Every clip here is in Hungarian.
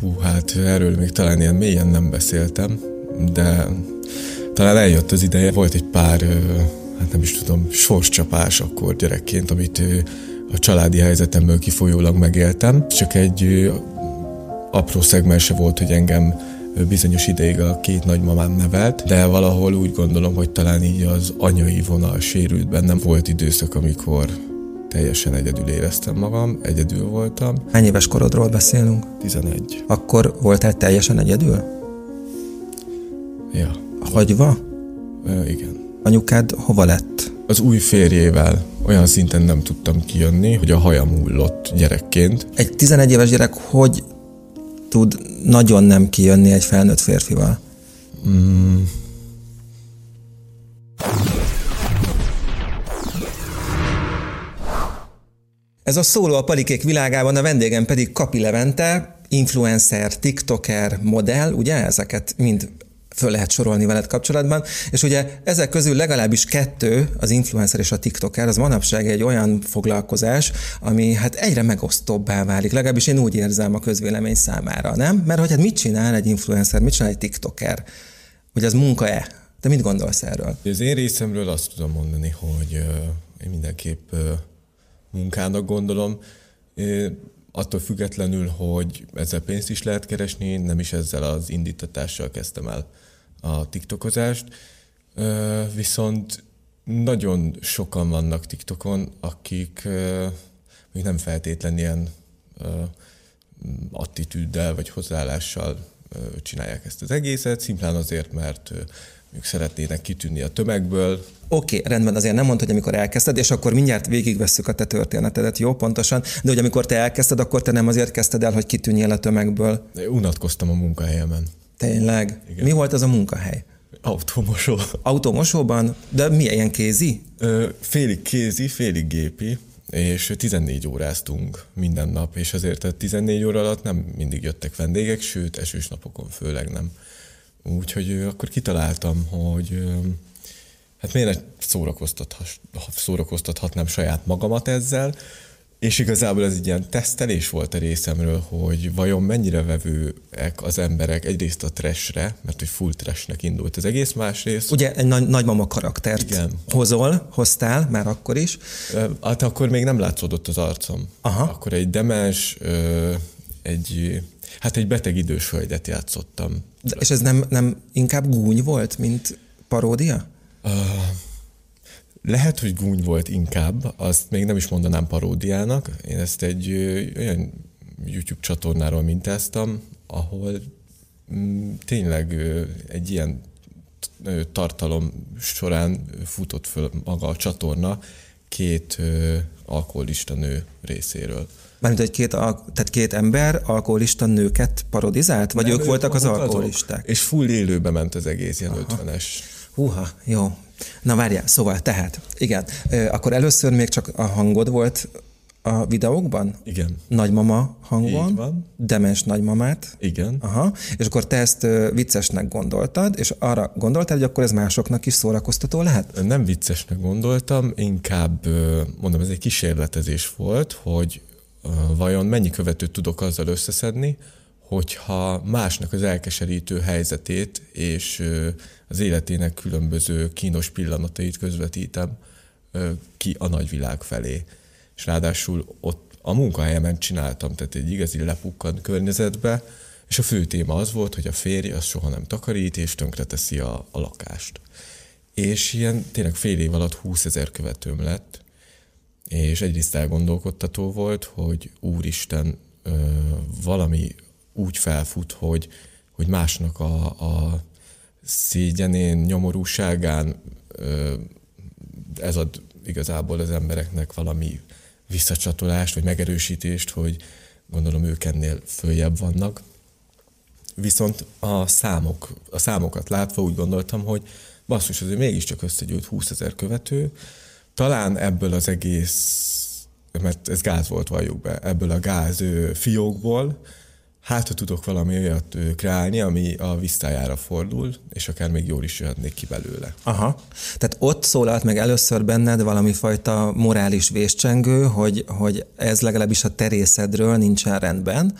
Fú, hát erről még talán ilyen mélyen nem beszéltem, de talán eljött az ideje. Volt egy pár, hát nem is tudom, sorscsapás akkor gyerekként, amit a családi helyzetemből kifolyólag megéltem. Csak egy apró szegmense volt, hogy engem bizonyos ideig a két nagymamám nevelt, de valahol úgy gondolom, hogy talán így az anyai vonal sérült bennem. Volt időszak, amikor teljesen egyedül éreztem magam, egyedül voltam. Hány éves korodról beszélünk? 11. Akkor voltál teljesen egyedül? Ja. Hagyva? Ö, igen. Anyukád hova lett? Az új férjével olyan szinten nem tudtam kijönni, hogy a hajam hullott gyerekként. Egy 11 éves gyerek hogy tud nagyon nem kijönni egy felnőtt férfival? Mm. Ez a szóló a palikék világában, a vendégem pedig Kapi Levente, influencer, tiktoker, modell, ugye ezeket mind föl lehet sorolni veled kapcsolatban, és ugye ezek közül legalábbis kettő, az influencer és a tiktoker, az manapság egy olyan foglalkozás, ami hát egyre megosztóbbá válik, legalábbis én úgy érzem a közvélemény számára, nem? Mert hogy hát mit csinál egy influencer, mit csinál egy tiktoker? Hogy az munka-e? Te mit gondolsz erről? Az én részemről azt tudom mondani, hogy én mindenképp munkának gondolom, attól függetlenül, hogy ezzel pénzt is lehet keresni, nem is ezzel az indítatással kezdtem el a tiktokozást, viszont nagyon sokan vannak TikTokon, akik még nem feltétlenül ilyen attitűddel vagy hozzáállással csinálják ezt az egészet, szimplán azért, mert ők szeretnének kitűnni a tömegből. Oké, okay, rendben, azért nem mondta, hogy amikor elkezdted, és akkor mindjárt végigvesszük a te történetedet, jó, pontosan, de hogy amikor te elkezdted, akkor te nem azért kezdted el, hogy kitűnjél a tömegből. Unatkoztam a munkahelyemen. Tényleg? Igen. Mi volt az a munkahely? Automosó. Automosóban? De milyen ilyen kézi? Ö, félig kézi, félig gépi, és 14 óráztunk minden nap, és azért a 14 óra alatt nem mindig jöttek vendégek, sőt, esős napokon főleg nem. Úgyhogy akkor kitaláltam, hogy hát miért ne szórakoztathatnám saját magamat ezzel, és igazából ez egy ilyen tesztelés volt a részemről, hogy vajon mennyire vevőek az emberek egyrészt a trashre, mert hogy full trashnek indult az egész, másrészt. Ugye egy nagy, nagymama karaktert Igen. hozol, hoztál már akkor is. Hát akkor még nem látszódott az arcom. Aha. Akkor egy demens, egy, hát egy beteg idős hölgyet játszottam. De, és ez nem, nem inkább gúny volt, mint paródia? Uh, lehet, hogy gúny volt inkább, azt még nem is mondanám paródiának. Én ezt egy olyan YouTube csatornáról mintáztam, ahol mm, tényleg egy ilyen tartalom során futott föl maga a csatorna két alkoholista nő részéről. Mármint, hogy két, tehát két ember alkoholista nőket parodizált? Vagy Nem, ők voltak az alkoholisták? És full élőbe ment az egész, ilyen Aha. 50-es. Húha, jó. Na várjál, szóval tehát, igen, akkor először még csak a hangod volt a videókban? Igen. Nagymama hangon? Így van. Demens nagymamát? Igen. Aha. És akkor te ezt viccesnek gondoltad, és arra gondoltad, hogy akkor ez másoknak is szórakoztató lehet? Nem viccesnek gondoltam, inkább, mondom, ez egy kísérletezés volt, hogy vajon mennyi követőt tudok azzal összeszedni, hogyha másnak az elkeserítő helyzetét és az életének különböző kínos pillanatait közvetítem ki a nagyvilág felé. És ráadásul ott a munkahelyemen csináltam, tehát egy igazi lepukkant környezetbe, és a fő téma az volt, hogy a férj az soha nem takarít, és tönkreteszi a, a lakást. És ilyen tényleg fél év alatt 20 ezer követőm lett, és egyrészt elgondolkodtató volt, hogy úristen, valami úgy felfut, hogy, hogy másnak a, a szégyenén, nyomorúságán ez ad igazából az embereknek valami visszacsatolást, vagy megerősítést, hogy gondolom ők ennél följebb vannak. Viszont a számok, a számokat látva úgy gondoltam, hogy basszus, azért mégiscsak összegyűlt 20 ezer követő, talán ebből az egész, mert ez gáz volt, valljuk be, ebből a gáz fiókból hát ha tudok valami olyat kreálni, ami a visztájára fordul, és akár még jól is jöhetnék ki belőle. Aha. Tehát ott szólalt meg először benned valami fajta morális véscsengő, hogy, hogy ez legalábbis a terészedről nincsen rendben,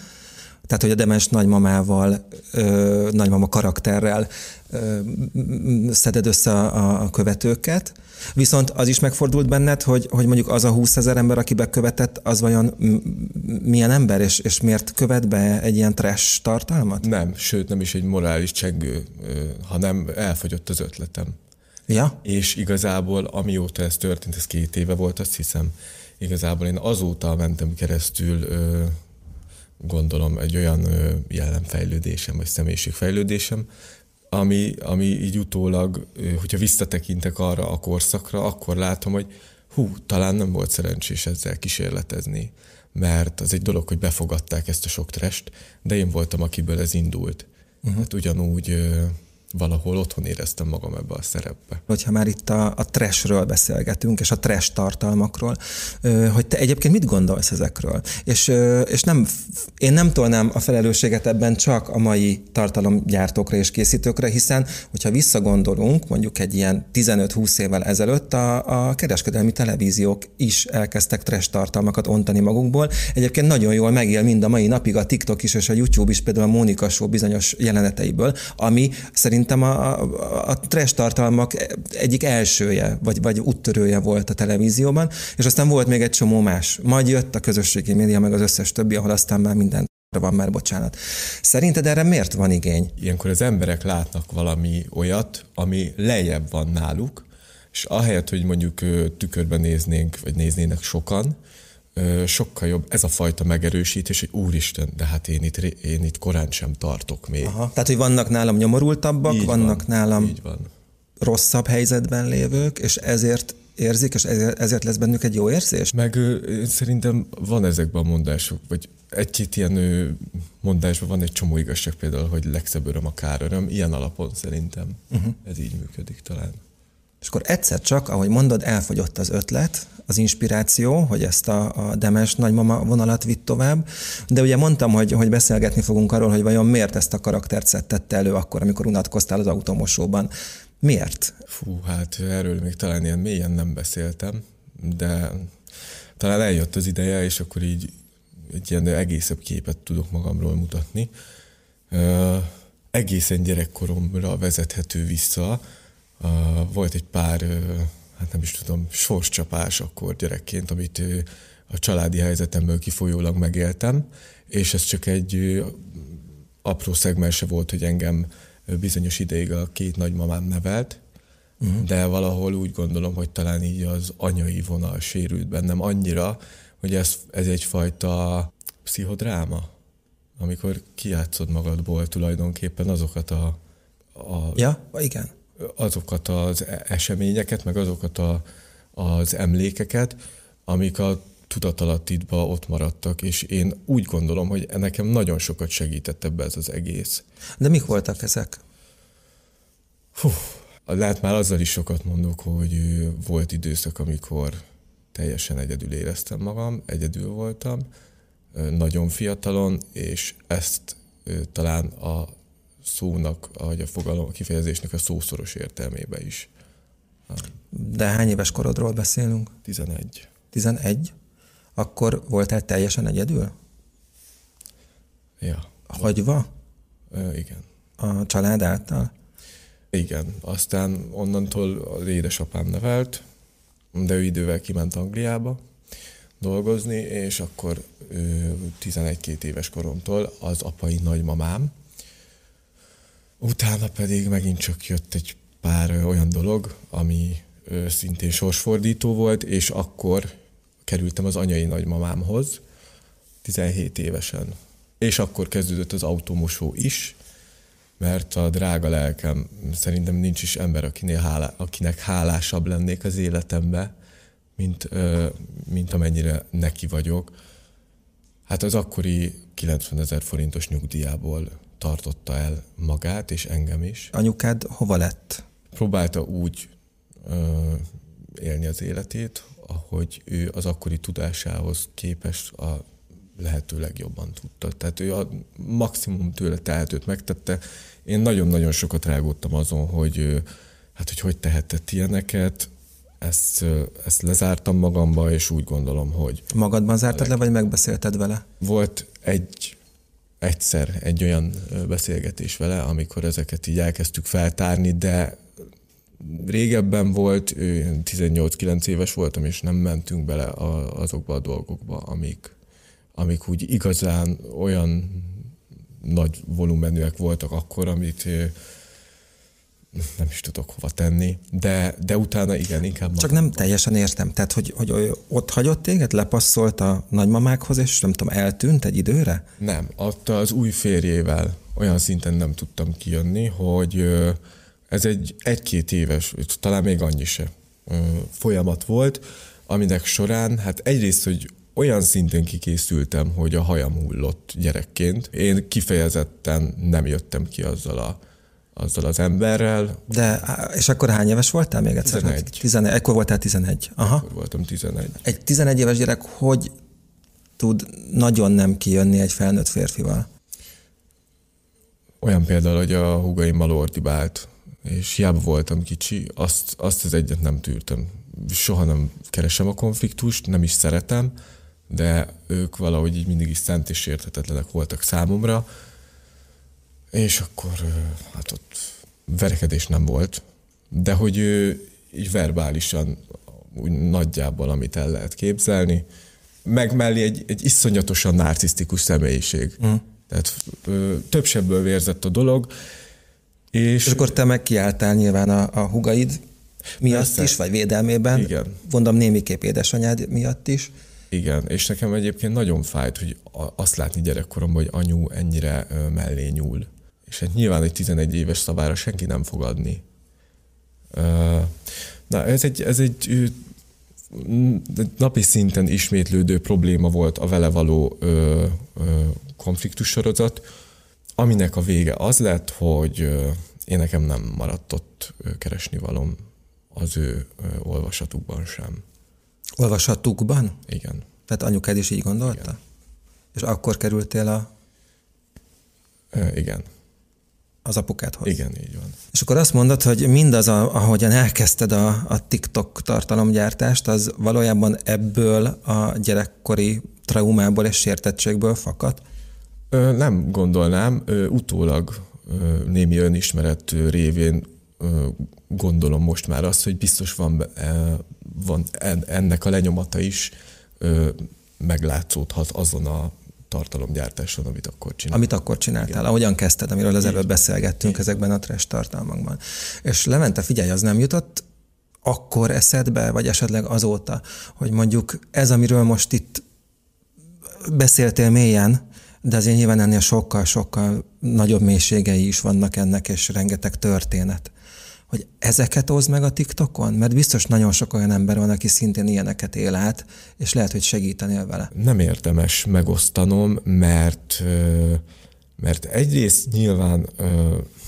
Tehát, hogy a demens nagymamával, ö, nagymama karakterrel ö, szeded össze a, a követőket, viszont az is megfordult benned, hogy, hogy mondjuk az a 20 ezer ember, aki bekövetett, az vajon milyen ember, és, és miért követ be egy ilyen trash tartalmat? Nem, sőt nem is egy morális csengő, hanem elfogyott az ötletem. Ja? És igazából amióta ez történt, ez két éve volt, azt hiszem, igazából én azóta mentem keresztül gondolom egy olyan jelenfejlődésem, vagy személyiségfejlődésem, ami, ami így utólag, hogyha visszatekintek arra a korszakra, akkor látom, hogy hú, talán nem volt szerencsés ezzel kísérletezni, mert az egy dolog, hogy befogadták ezt a sok trest, de én voltam, akiből ez indult. Uh-huh. Hát ugyanúgy valahol otthon éreztem magam ebbe a szerepbe. Hogyha már itt a, a trashről beszélgetünk, és a trash tartalmakról, hogy te egyébként mit gondolsz ezekről? És, és nem, én nem tolnám a felelősséget ebben csak a mai tartalomgyártókra és készítőkre, hiszen hogyha visszagondolunk, mondjuk egy ilyen 15-20 évvel ezelőtt a, a kereskedelmi televíziók is elkezdtek trash tartalmakat ontani magukból. Egyébként nagyon jól megél mind a mai napig a TikTok is és a YouTube is például a Mónika Show bizonyos jeleneteiből, ami szerint szerintem a, a, a trash tartalmak egyik elsője, vagy, vagy úttörője volt a televízióban, és aztán volt még egy csomó más. Majd jött a közösségi média, meg az összes többi, ahol aztán már minden van már, bocsánat. Szerinted erre miért van igény? Ilyenkor az emberek látnak valami olyat, ami lejjebb van náluk, és ahelyett, hogy mondjuk tükörben néznénk, vagy néznének sokan, sokkal jobb ez a fajta megerősítés, hogy úristen, de hát én itt, én itt korán sem tartok még. Aha, tehát, hogy vannak nálam nyomorultabbak, így vannak van, nálam így van. rosszabb helyzetben lévők, és ezért érzik, és ezért lesz bennük egy jó érzés? Meg ö, szerintem van ezekben a mondások, vagy egy-két ilyen ö, mondásban van egy csomó igazság, például, hogy legszebb öröm a kár öröm, ilyen alapon szerintem uh-huh. ez így működik talán. És akkor egyszer csak, ahogy mondod, elfogyott az ötlet, az inspiráció, hogy ezt a, a Demes nagymama vonalat vitt tovább. De ugye mondtam, hogy, hogy beszélgetni fogunk arról, hogy vajon miért ezt a karaktert szedtette elő akkor, amikor unatkoztál az automosóban. Miért? Fú, hát erről még talán ilyen mélyen nem beszéltem, de talán eljött az ideje, és akkor így egy ilyen egészebb képet tudok magamról mutatni. Uh, egészen gyerekkoromra vezethető vissza, volt egy pár, hát nem is tudom, sorscsapás akkor gyerekként, amit a családi helyzetemből kifolyólag megéltem, és ez csak egy apró szegmense volt, hogy engem bizonyos ideig a két nagymamám nevelt, uh-huh. de valahol úgy gondolom, hogy talán így az anyai vonal sérült bennem annyira, hogy ez, ez egyfajta pszichodráma, amikor kiátszod magadból tulajdonképpen azokat a, a ja, igen azokat az e- eseményeket, meg azokat a, az emlékeket, amik a tudatalattidba ott maradtak, és én úgy gondolom, hogy nekem nagyon sokat segített ebbe ez az egész. De mik voltak ezek? Hú, lehet már azzal is sokat mondok, hogy volt időszak, amikor teljesen egyedül éreztem magam, egyedül voltam, nagyon fiatalon, és ezt talán a szónak, vagy a fogalom, a kifejezésnek a szószoros értelmébe is. De hány éves korodról beszélünk? 11. 11? Akkor voltál teljesen egyedül? Ja. Hagyva? Ö, igen. A család által? Igen. Aztán onnantól az édesapám nevelt, de ő idővel kiment Angliába dolgozni, és akkor 11-2 éves koromtól az apai nagymamám, Utána pedig megint csak jött egy pár olyan dolog, ami szintén sorsfordító volt, és akkor kerültem az anyai nagymamámhoz, 17 évesen. És akkor kezdődött az automosó is, mert a drága lelkem, szerintem nincs is ember, akinél hálá, akinek hálásabb lennék az életembe, mint, mint amennyire neki vagyok. Hát az akkori 90 ezer forintos nyugdíjából tartotta el magát, és engem is. Anyukád hova lett? Próbálta úgy ö, élni az életét, ahogy ő az akkori tudásához képest a lehető legjobban tudta. Tehát ő a maximum tőle tehetőt megtette. Én nagyon-nagyon sokat rágódtam azon, hogy hát hogy hogy tehetett ilyeneket, ezt, ezt lezártam magamba, és úgy gondolom, hogy... Magadban zártad le, vagy megbeszélted vele? Volt egy egyszer egy olyan beszélgetés vele, amikor ezeket így elkezdtük feltárni, de régebben volt, 18-9 éves voltam, és nem mentünk bele azokba a dolgokba, amik, amik úgy igazán olyan nagy volumenűek voltak akkor, amit nem is tudok hova tenni, de, de utána igen, inkább... Csak nem teljesen értem, tehát hogy, hogy ott hagyott téged, lepasszolt a nagymamákhoz, és nem tudom, eltűnt egy időre? Nem, ott az új férjével olyan szinten nem tudtam kijönni, hogy ez egy egy-két éves, talán még annyi se folyamat volt, aminek során, hát egyrészt, hogy olyan szinten kikészültem, hogy a hajam hullott gyerekként. Én kifejezetten nem jöttem ki azzal a azzal az emberrel. De, és akkor hány éves voltál még egyszer? 11. 11. Ekkor voltál 11. Aha. Akkor voltam 11. Egy 11 éves gyerek hogy tud nagyon nem kijönni egy felnőtt férfival? Olyan például, hogy a húgaimmal ordibált, és hiába voltam kicsi, azt, azt az egyet nem tűrtem. Soha nem keresem a konfliktust, nem is szeretem, de ők valahogy így mindig is szent és érthetetlenek voltak számomra, és akkor hát ott verekedés nem volt, de hogy így verbálisan úgy nagyjából, amit el lehet képzelni, meg mellé egy, egy iszonyatosan narcisztikus személyiség. Mm. Tehát ö, több sebből vérzett a dolog. És, és akkor te meg kiálltál nyilván a, a hugaid miatt Persze. is, vagy védelmében. Igen. Mondom némiképp édesanyád miatt is. Igen, és nekem egyébként nagyon fájt, hogy azt látni gyerekkoromban, hogy anyu ennyire mellé nyúl. És hát nyilván egy 11 éves szabára senki nem fog adni. Na, ez egy, ez egy napi szinten ismétlődő probléma volt a vele való ö, ö, konfliktus sorozat, aminek a vége az lett, hogy ö, én nekem nem maradt ott keresni valom az ő ö, olvasatukban sem. Olvasatukban? Igen. Tehát anyukád is így gondolta? Igen. És akkor kerültél a... Ö, igen az apukádhoz. Igen, így van. És akkor azt mondod, hogy mindaz, a, ahogyan elkezdted a, a TikTok tartalomgyártást, az valójában ebből a gyerekkori traumából és sértettségből fakad? Ö, nem gondolnám, ö, utólag ö, némi önismeret révén ö, gondolom most már azt, hogy biztos van, e, van ennek a lenyomata is ö, meglátszódhat azon a tartalomgyártáson, amit akkor csináltál. Amit akkor csináltál, Igen. ahogyan kezdted, amiről az előbb beszélgettünk Igen. ezekben a trash tartalmakban. És Levente, figyelj, az nem jutott akkor eszedbe, vagy esetleg azóta, hogy mondjuk ez, amiről most itt beszéltél mélyen, de azért nyilván ennél sokkal-sokkal nagyobb mélységei is vannak ennek, és rengeteg történet hogy ezeket hozd meg a TikTokon? Mert biztos nagyon sok olyan ember van, aki szintén ilyeneket él át, és lehet, hogy segítenél vele. Nem érdemes megosztanom, mert, mert egyrészt nyilván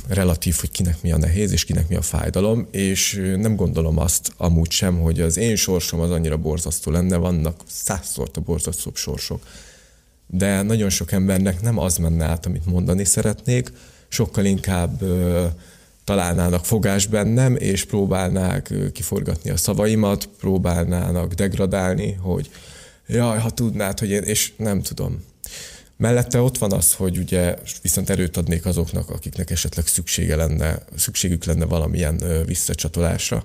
relatív, hogy kinek mi a nehéz, és kinek mi a fájdalom, és nem gondolom azt amúgy sem, hogy az én sorsom az annyira borzasztó lenne, vannak százszort a borzasztóbb sorsok. De nagyon sok embernek nem az menne át, amit mondani szeretnék, sokkal inkább találnának fogás bennem, és próbálnák kiforgatni a szavaimat, próbálnának degradálni, hogy jaj, ha tudnád, hogy én, és nem tudom. Mellette ott van az, hogy ugye viszont erőt adnék azoknak, akiknek esetleg szüksége lenne, szükségük lenne valamilyen visszacsatolásra.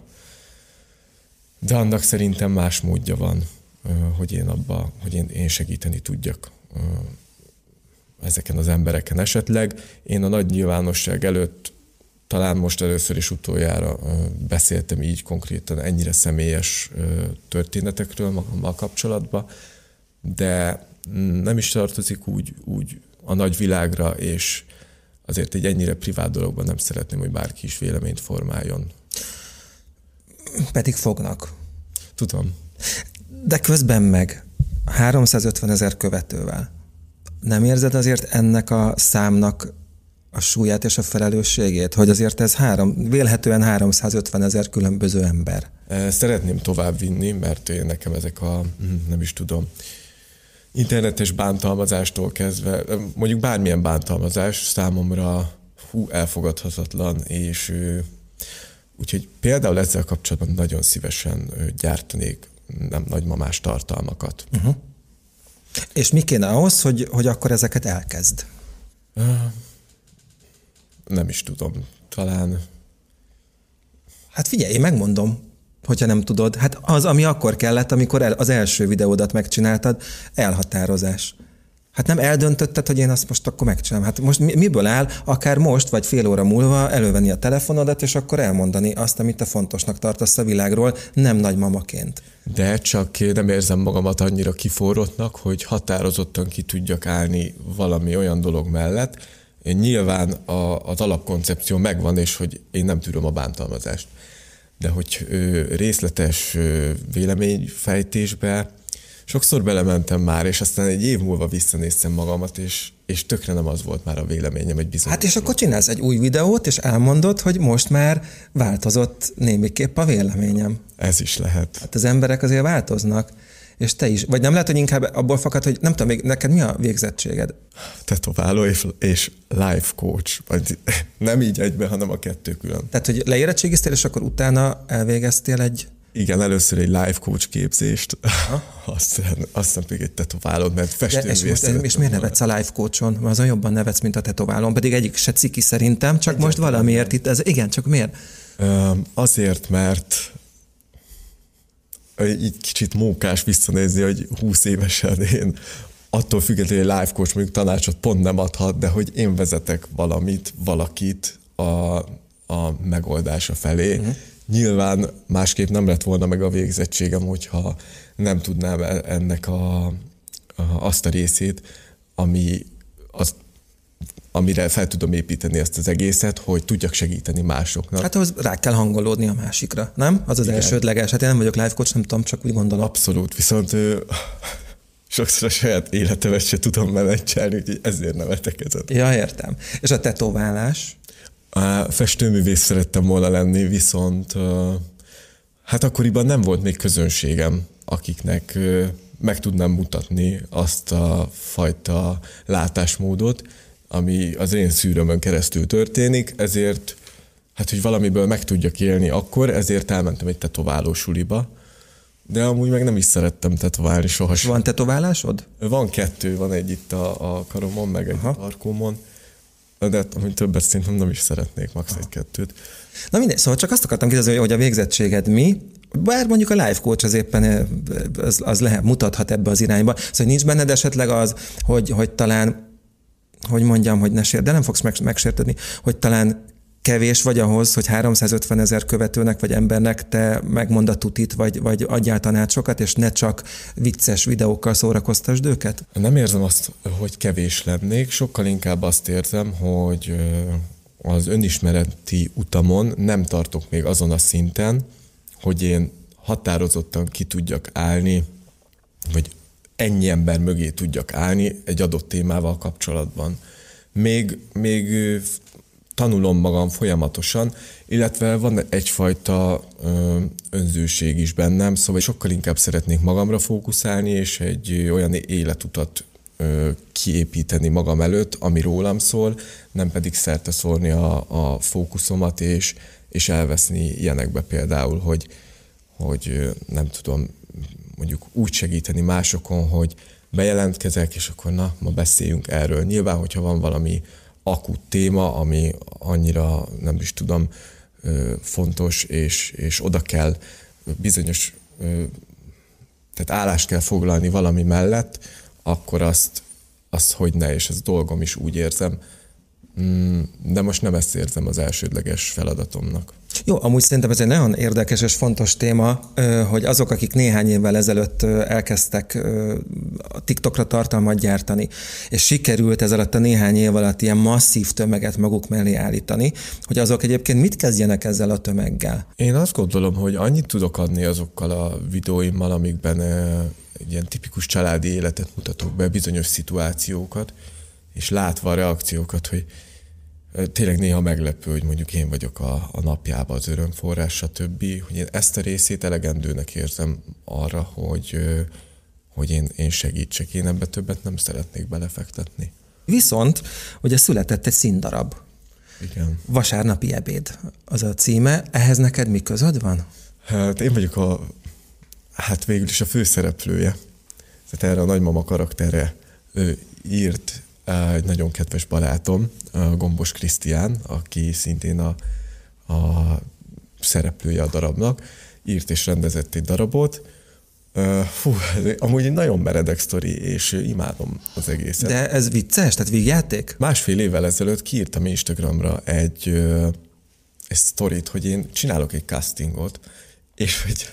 De annak szerintem más módja van, hogy én abba, hogy én, én segíteni tudjak ezeken az embereken esetleg. Én a nagy nyilvánosság előtt talán most először is utoljára beszéltem így konkrétan ennyire személyes történetekről magammal kapcsolatban, de nem is tartozik úgy, úgy a nagy világra, és azért egy ennyire privát dologban nem szeretném, hogy bárki is véleményt formáljon. Pedig fognak. Tudom. De közben meg 350 ezer követővel. Nem érzed azért ennek a számnak a súlyát és a felelősségét, hogy azért ez három, vélhetően 350 ezer különböző ember. Szeretném tovább vinni, mert én nekem ezek a, hm, nem is tudom, internetes bántalmazástól kezdve, mondjuk bármilyen bántalmazás számomra hú, elfogadhatatlan, és úgyhogy például ezzel kapcsolatban nagyon szívesen gyártanék nem nagymamás tartalmakat. Uh-huh. És mi kéne ahhoz, hogy, hogy akkor ezeket elkezd? Nem is tudom. Talán... Hát figyelj, én megmondom, hogyha nem tudod. Hát az, ami akkor kellett, amikor el, az első videódat megcsináltad, elhatározás. Hát nem eldöntötted, hogy én azt most akkor megcsinálom. Hát most miből áll, akár most, vagy fél óra múlva elővenni a telefonodat, és akkor elmondani azt, amit te fontosnak tartasz a világról, nem nagymamaként. De csak nem érzem magamat annyira kiforrottnak, hogy határozottan ki tudjak állni valami olyan dolog mellett. Nyilván a, az alapkoncepció megvan, és hogy én nem tudom a bántalmazást. De hogy ö, részletes ö, véleményfejtésbe sokszor belementem már, és aztán egy év múlva visszanéztem magamat, és, és tökre nem az volt már a véleményem, egy bizonyos. Hát és akkor csinálsz egy új videót, és elmondod, hogy most már változott némiképp a véleményem. Ez is lehet. Hát az emberek azért változnak. És te is. Vagy nem lehet, hogy inkább abból fakad, hogy nem tudom, még neked mi a végzettséged? Tetováló és, és life coach. Vagy nem így egyben, hanem a kettő külön. Tehát, hogy leérettségiztél, és akkor utána elvégeztél egy igen, először egy life coach képzést, aztán, aztán még egy tetoválót, mert festőművész és, most, és miért nevetsz a life coachon? Azon jobban nevetsz, mint a tetoválón, pedig egyik se ciki szerintem, csak Egyet most valamiért itt, ez igen, csak miért? Azért, mert így kicsit mókás visszanézni, hogy 20 évesen én attól függetlenül, hogy life coach mondjuk tanácsot pont nem adhat, de hogy én vezetek valamit, valakit a, a megoldása felé, uh-huh Nyilván másképp nem lett volna meg a végzettségem, hogyha nem tudnám e- ennek a, a, azt a részét, ami az, amire fel tudom építeni ezt az egészet, hogy tudjak segíteni másoknak. Hát ahhoz rá kell hangolódni a másikra, nem? Az az Igen. elsődleges. Hát én nem vagyok life coach, nem tudom, csak úgy gondolom. Abszolút, viszont sokszor a saját életemet se tudom menedzselni, úgyhogy ezért nevetek ezen. Ja, értem. És a tetoválás? Festőművész szerettem volna lenni, viszont hát akkoriban nem volt még közönségem, akiknek meg tudnám mutatni azt a fajta látásmódot, ami az én szűrömön keresztül történik, ezért hát, hogy valamiből meg tudjak élni akkor, ezért elmentem egy tetováló suliba, de amúgy meg nem is szerettem tetoválni sohasem. Van tetoválásod? Van kettő, van egy itt a, a karomon, meg egy Aha. a tarkómon de amit többet szerintem nem is szeretnék, max. egy kettőt. Na mindegy, szóval csak azt akartam kérdezni, hogy a végzettséged mi, bár mondjuk a life coach az éppen az, az lehet, mutathat ebbe az irányba. Szóval nincs benned esetleg az, hogy, hogy talán, hogy mondjam, hogy ne sér, de nem fogsz megsértődni, hogy talán kevés vagy ahhoz, hogy 350 ezer követőnek vagy embernek te megmond a tutit, vagy, vagy adjál tanácsokat, és ne csak vicces videókkal szórakoztasd őket? Nem érzem azt, hogy kevés lennék, sokkal inkább azt érzem, hogy az önismereti utamon nem tartok még azon a szinten, hogy én határozottan ki tudjak állni, vagy ennyi ember mögé tudjak állni egy adott témával kapcsolatban. Még, még tanulom magam folyamatosan, illetve van egyfajta ö, önzőség is bennem, szóval sokkal inkább szeretnék magamra fókuszálni, és egy olyan életutat ö, kiépíteni magam előtt, ami rólam szól, nem pedig szerte szórni a, a fókuszomat, és, és elveszni ilyenekbe például, hogy, hogy nem tudom, mondjuk úgy segíteni másokon, hogy bejelentkezek, és akkor na, ma beszéljünk erről. Nyilván, hogyha van valami akut téma, ami annyira nem is tudom fontos, és, és oda kell bizonyos, tehát állást kell foglalni valami mellett, akkor azt, azt hogy ne, és ez dolgom is úgy érzem, mm, de most nem ezt érzem az elsődleges feladatomnak. Jó, amúgy szerintem ez egy nagyon érdekes és fontos téma, hogy azok, akik néhány évvel ezelőtt elkezdtek a TikTokra tartalmat gyártani, és sikerült ez alatt a néhány év alatt ilyen masszív tömeget maguk mellé állítani, hogy azok egyébként mit kezdjenek ezzel a tömeggel? Én azt gondolom, hogy annyit tudok adni azokkal a videóimmal, amikben egy ilyen tipikus családi életet mutatok be, bizonyos szituációkat, és látva a reakciókat, hogy tényleg néha meglepő, hogy mondjuk én vagyok a, a napjában az örömforrás, stb., hogy én ezt a részét elegendőnek érzem arra, hogy, hogy én, én segítsek. Én ebbe többet nem szeretnék belefektetni. Viszont, ugye született egy színdarab. Igen. Vasárnapi ebéd az a címe. Ehhez neked mi közöd van? Hát én vagyok a, hát végül is a főszereplője. Tehát erre a nagymama karakterre ő írt egy nagyon kedves barátom, Gombos Krisztián, aki szintén a, a szereplője a darabnak, írt és rendezett egy darabot. Fú, amúgy egy nagyon meredek sztori, és imádom az egészet. De ez vicces? Tehát vígjáték? Másfél évvel ezelőtt kiírtam Instagramra egy, egy sztorit, hogy én csinálok egy castingot, és hogy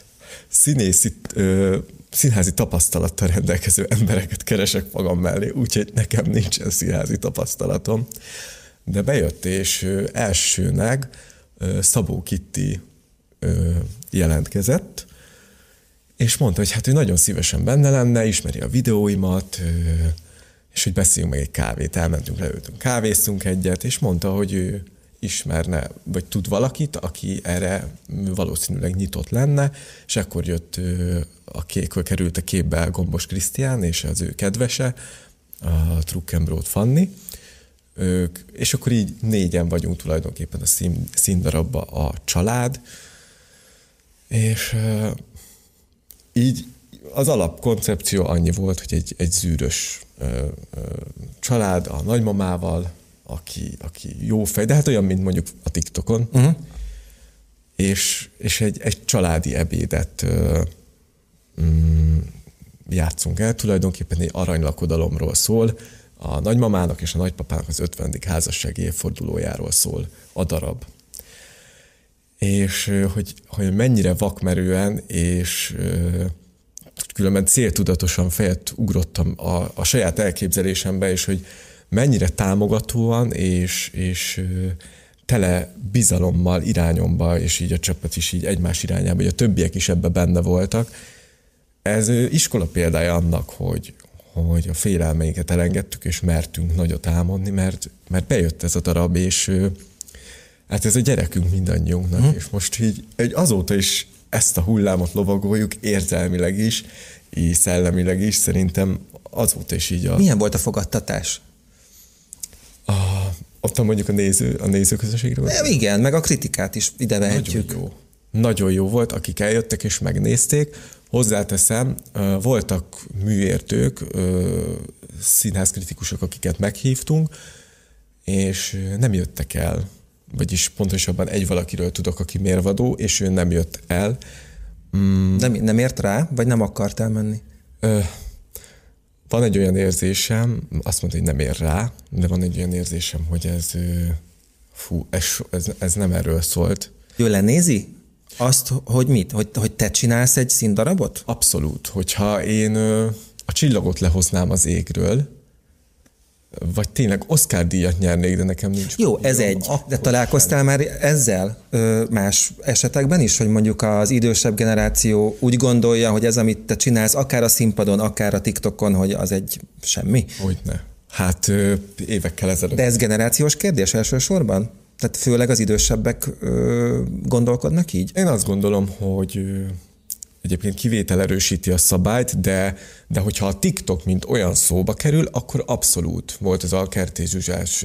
színészi, ö, színházi tapasztalattal rendelkező embereket keresek magam mellé, úgyhogy nekem nincsen színházi tapasztalatom. De bejött, és elsőnek Szabó Kitti jelentkezett, és mondta, hogy hát ő nagyon szívesen benne lenne, ismeri a videóimat, és hogy beszéljünk meg egy kávét. Elmentünk, leültünk, kávéztunk egyet, és mondta, hogy ő ismerne, vagy tud valakit, aki erre valószínűleg nyitott lenne, és akkor jött a kék, került a képbe Gombos Krisztián és az ő kedvese, a Truckenbrot Fanni, ők, és akkor így négyen vagyunk tulajdonképpen a szín, színdarabba a család, és így az alapkoncepció annyi volt, hogy egy, egy zűrös ö, ö, család a nagymamával, aki, aki jó fej, de hát olyan, mint mondjuk a TikTokon, uh-huh. és, és egy, egy családi ebédet ö, mm, játszunk el, tulajdonképpen egy aranylakodalomról szól, a nagymamának és a nagypapának az 50. házassági évfordulójáról szól a darab. És hogy, hogy mennyire vakmerően és különben céltudatosan fejet ugrottam a, a saját elképzelésembe, és hogy mennyire támogatóan és, és tele bizalommal irányomba, és így a csapat is így egymás irányába, hogy a többiek is ebbe benne voltak. Ez iskola példája annak, hogy, hogy a félelmeinket elengedtük, és mertünk nagyot álmodni, mert, mert bejött ez a darab, és hát ez a gyerekünk mindannyiunknak, hmm. és most így egy azóta is ezt a hullámot lovagoljuk érzelmileg is, és szellemileg is, szerintem azóta is így a... Milyen volt a fogadtatás? A, ott mondjuk a, néző, a nézőközönségre? Nem, igen, meg a kritikát is ide vehetjük. Nagyon jó. Nagyon jó volt, akik eljöttek és megnézték. Hozzáteszem, voltak műértők, színházkritikusok, akiket meghívtunk, és nem jöttek el vagyis pontosabban egy valakiről tudok, aki mérvadó, és ő nem jött el. Mm. Nem, nem ért rá, vagy nem akart elmenni? Ö, van egy olyan érzésem, azt mondta, hogy nem ér rá, de van egy olyan érzésem, hogy ez, fú, ez, ez, ez nem erről szólt. Ő lenézi? Azt, hogy mit? Hogy, hogy te csinálsz egy színdarabot? Abszolút. Hogyha én a csillagot lehoznám az égről, vagy tényleg Oscar díjat nyernék, de nekem nincs. Jó, ez jó, egy. De találkoztál már ezzel ö, más esetekben is, hogy mondjuk az idősebb generáció úgy gondolja, hogy ez, amit te csinálsz, akár a színpadon, akár a TikTokon, hogy az egy semmi? Hogyne. Hát ö, évekkel ezelőtt. De ez generációs kérdés elsősorban? Tehát főleg az idősebbek ö, gondolkodnak így? Én azt gondolom, hogy egyébként kivétel erősíti a szabályt, de, de hogyha a TikTok mint olyan szóba kerül, akkor abszolút volt az a Kertész Zsuzsás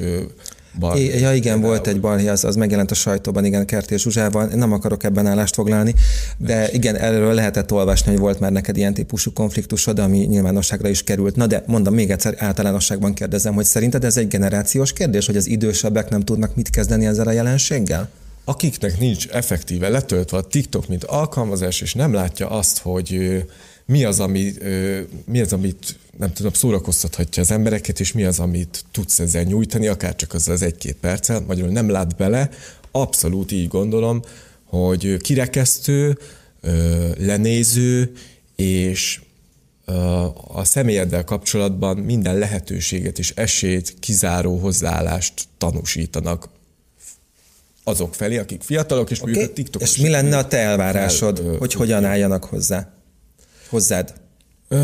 Balhé. Ja, igen, volt egy balhé, az, az megjelent a sajtóban, igen, Kertész Zsuzsával. Nem akarok ebben állást foglalni, de igen, erről lehetett olvasni, hogy volt már neked ilyen típusú konfliktusod, ami nyilvánosságra is került. Na de mondom, még egyszer általánosságban kérdezem, hogy szerinted ez egy generációs kérdés, hogy az idősebbek nem tudnak mit kezdeni ezzel a jelenséggel? Akiknek nincs effektíve letöltve a TikTok, mint alkalmazás, és nem látja azt, hogy mi az, ami, mi az, amit nem tudom, szórakoztathatja az embereket, és mi az, amit tudsz ezzel nyújtani, akár csak az az egy-két perccel, magyarul nem lát bele, abszolút így gondolom, hogy kirekesztő, lenéző, és a személyeddel kapcsolatban minden lehetőséget és esélyt kizáró hozzáállást tanúsítanak azok felé, akik fiatalok, és okay. mondjuk a TikTokos. És mi lenne a te elvárásod, fel, hogy hogyan álljanak hozzá? Hozzád? Ö,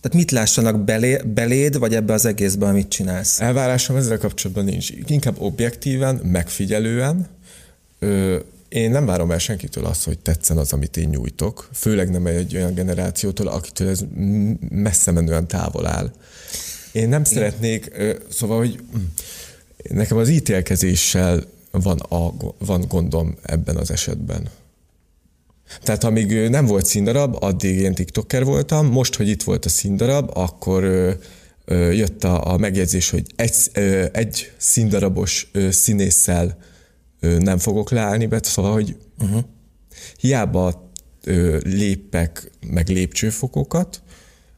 Tehát mit lássanak belé, beléd, vagy ebbe az egészbe, amit csinálsz? Elvárásom ezzel kapcsolatban nincs. Inkább objektíven, megfigyelően. Ö, én nem várom el senkitől azt, hogy tetszen az, amit én nyújtok. Főleg nem egy olyan generációtól, akitől ez messze menően távol áll. Én nem én... szeretnék, szóval, hogy hm, nekem az ítélkezéssel van, a, van gondom ebben az esetben. Tehát amíg nem volt színdarab, addig én TikToker voltam, most, hogy itt volt a színdarab, akkor jött a, a megjegyzés, hogy egy, egy színdarabos színésszel nem fogok leállni be, szóval, hogy uh-huh. hiába lépek meg lépcsőfokokat,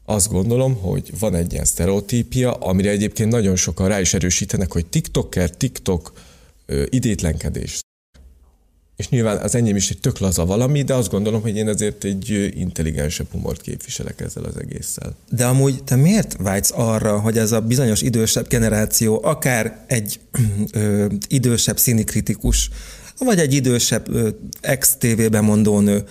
azt gondolom, hogy van egy ilyen sztereotípia, amire egyébként nagyon sokan rá is erősítenek, hogy TikToker, TikTok, idétlenkedés. És nyilván az enyém is egy tök laza valami, de azt gondolom, hogy én azért egy intelligensebb humort képviselek ezzel az egésszel. De amúgy te miért vágysz arra, hogy ez a bizonyos idősebb generáció, akár egy ö, idősebb színikritikus, vagy egy idősebb ex-TV nő,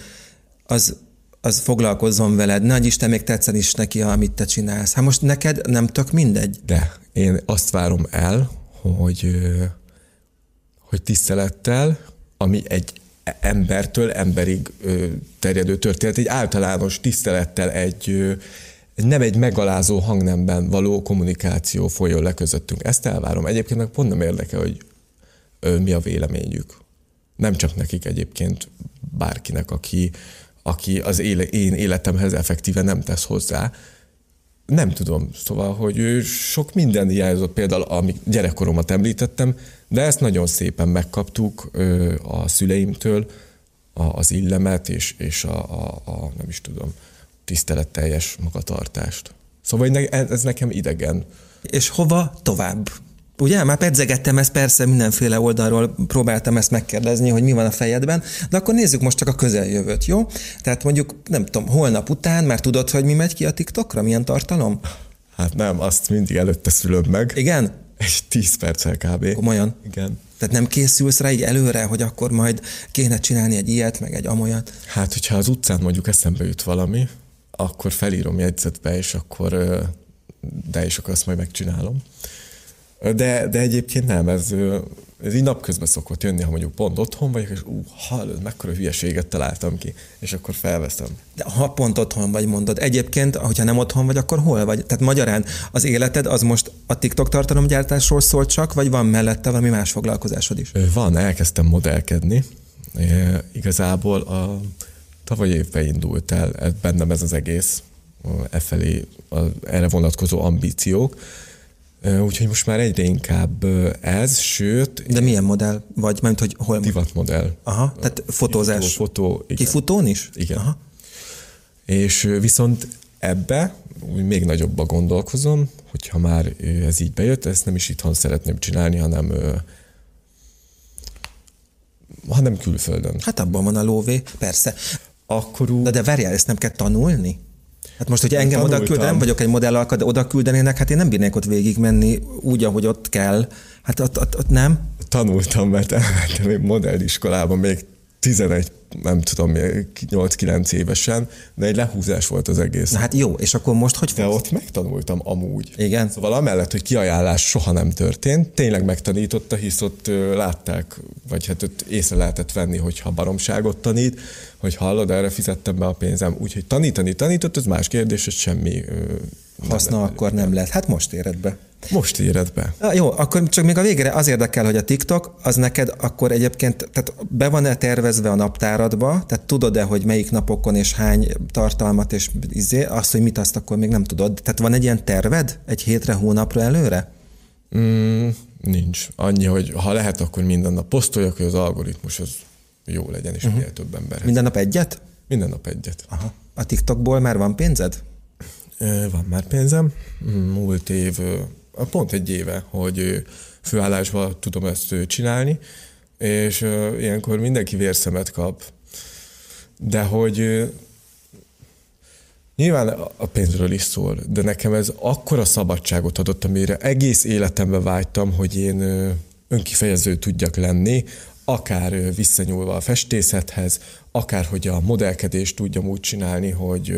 az az foglalkozzon veled, nagy Isten még tetszen is neki, amit te csinálsz. Hát most neked nem tök mindegy? De én azt várom el, hogy, hogy tisztelettel, ami egy embertől emberig terjedő történet, egy általános tisztelettel egy, nem egy megalázó hangnemben való kommunikáció folyjon le közöttünk. Ezt elvárom. Egyébként meg pont nem érdekel, hogy mi a véleményük. Nem csak nekik egyébként, bárkinek, aki, aki az éle, én életemhez effektíve nem tesz hozzá. Nem tudom, szóval, hogy ő sok minden hiányzott, például amik gyerekkoromat említettem, de ezt nagyon szépen megkaptuk a szüleimtől, az illemet és, és a, a, a, nem is tudom, tiszteletteljes magatartást. Szóval ez nekem idegen. És hova tovább? Ugye? Már pedzegettem ezt, persze mindenféle oldalról próbáltam ezt megkérdezni, hogy mi van a fejedben, de akkor nézzük most csak a közeljövőt, jó? Tehát mondjuk, nem tudom, holnap után már tudod, hogy mi megy ki a TikTokra, milyen tartalom? Hát nem, azt mindig előtte szülöm meg. Igen? Egy tíz perccel kb. Komolyan? Igen. Tehát nem készülsz rá így előre, hogy akkor majd kéne csinálni egy ilyet, meg egy amolyat? Hát, hogyha az utcán mondjuk eszembe jut valami, akkor felírom jegyzetbe, és akkor de és akkor azt majd megcsinálom. De, de egyébként nem, ez, ez így napközben szokott jönni, ha mondjuk pont otthon vagyok, és ú, hallod, mekkora hülyeséget találtam ki, és akkor felveszem. De ha pont otthon vagy, mondod. Egyébként, hogyha nem otthon vagy, akkor hol vagy? Tehát magyarán az életed az most a TikTok tartalomgyártásról szól csak, vagy van mellette valami más foglalkozásod is? Van, elkezdtem modellkedni. É, igazából a tavaly évben indult el bennem ez az egész, e felé, erre vonatkozó ambíciók Úgyhogy most már egyre inkább ez, sőt... De milyen modell vagy? Mert hogy hol? modell. Aha, tehát fotózás. Fotó, igen. Kifutón is? Igen. Aha. És viszont ebbe még nagyobba gondolkozom, hogyha már ez így bejött, ezt nem is itthon szeretném csinálni, hanem hanem külföldön. Hát abban van a lóvé, persze. Akkor De, de várjál, ezt nem kell tanulni? Hát most, hogyha engem oda küld, nem vagyok egy modellalka, de oda küldenének, hát én nem bírnék ott végigmenni úgy, ahogy ott kell. Hát ott, ott, ott nem. Tanultam, mert elmentem egy modelliskolába még 11, nem tudom, 8-9 évesen, de egy lehúzás volt az egész. Na hát jó, és akkor most hogy De ott megtanultam amúgy. Igen. Szóval amellett, hogy kiajánlás soha nem történt, tényleg megtanította, hisz ott látták, vagy hát ott észre lehetett venni, hogyha baromságot tanít, hogy hallod, erre fizettem be a pénzem. Úgyhogy tanítani tanított, ez más kérdés, hogy semmi haszna akkor nem lehet. Hát most éred be. Most éred be. Na, jó, akkor csak még a végére az érdekel, hogy a TikTok, az neked akkor egyébként, tehát be van-e tervezve a naptáradba, tehát tudod-e, hogy melyik napokon és hány tartalmat, és izé, azt, hogy mit azt akkor még nem tudod. Tehát van egy ilyen terved egy hétre, hónapra előre? Mm, nincs. Annyi, hogy ha lehet, akkor minden nap posztoljak, hogy az algoritmus az jó legyen, és uh-huh. minél több ember. Minden nap egyet? Minden nap egyet. Aha. A TikTokból már van pénzed? Van már pénzem. Múlt év, pont egy éve, hogy főállásban tudom ezt csinálni, és ilyenkor mindenki vérszemet kap. De hogy nyilván a pénzről is szól, de nekem ez akkora szabadságot adott, amire egész életemben vágytam, hogy én önkifejező tudjak lenni, akár visszanyúlva a festészethez, akár hogy a modellkedést tudjam úgy csinálni, hogy,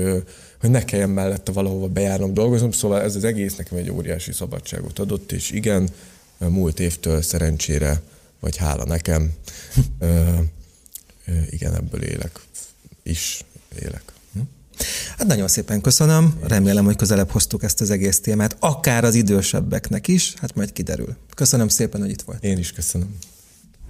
hogy ne kelljen mellette valahova bejárnom, dolgozom, szóval ez az egész nekem egy óriási szabadságot adott, és igen, múlt évtől szerencsére, vagy hála nekem, igen, ebből élek, is élek. Hát nagyon szépen köszönöm, remélem, hogy közelebb hoztuk ezt az egész témát, akár az idősebbeknek is, hát majd kiderül. Köszönöm szépen, hogy itt volt. Én is köszönöm.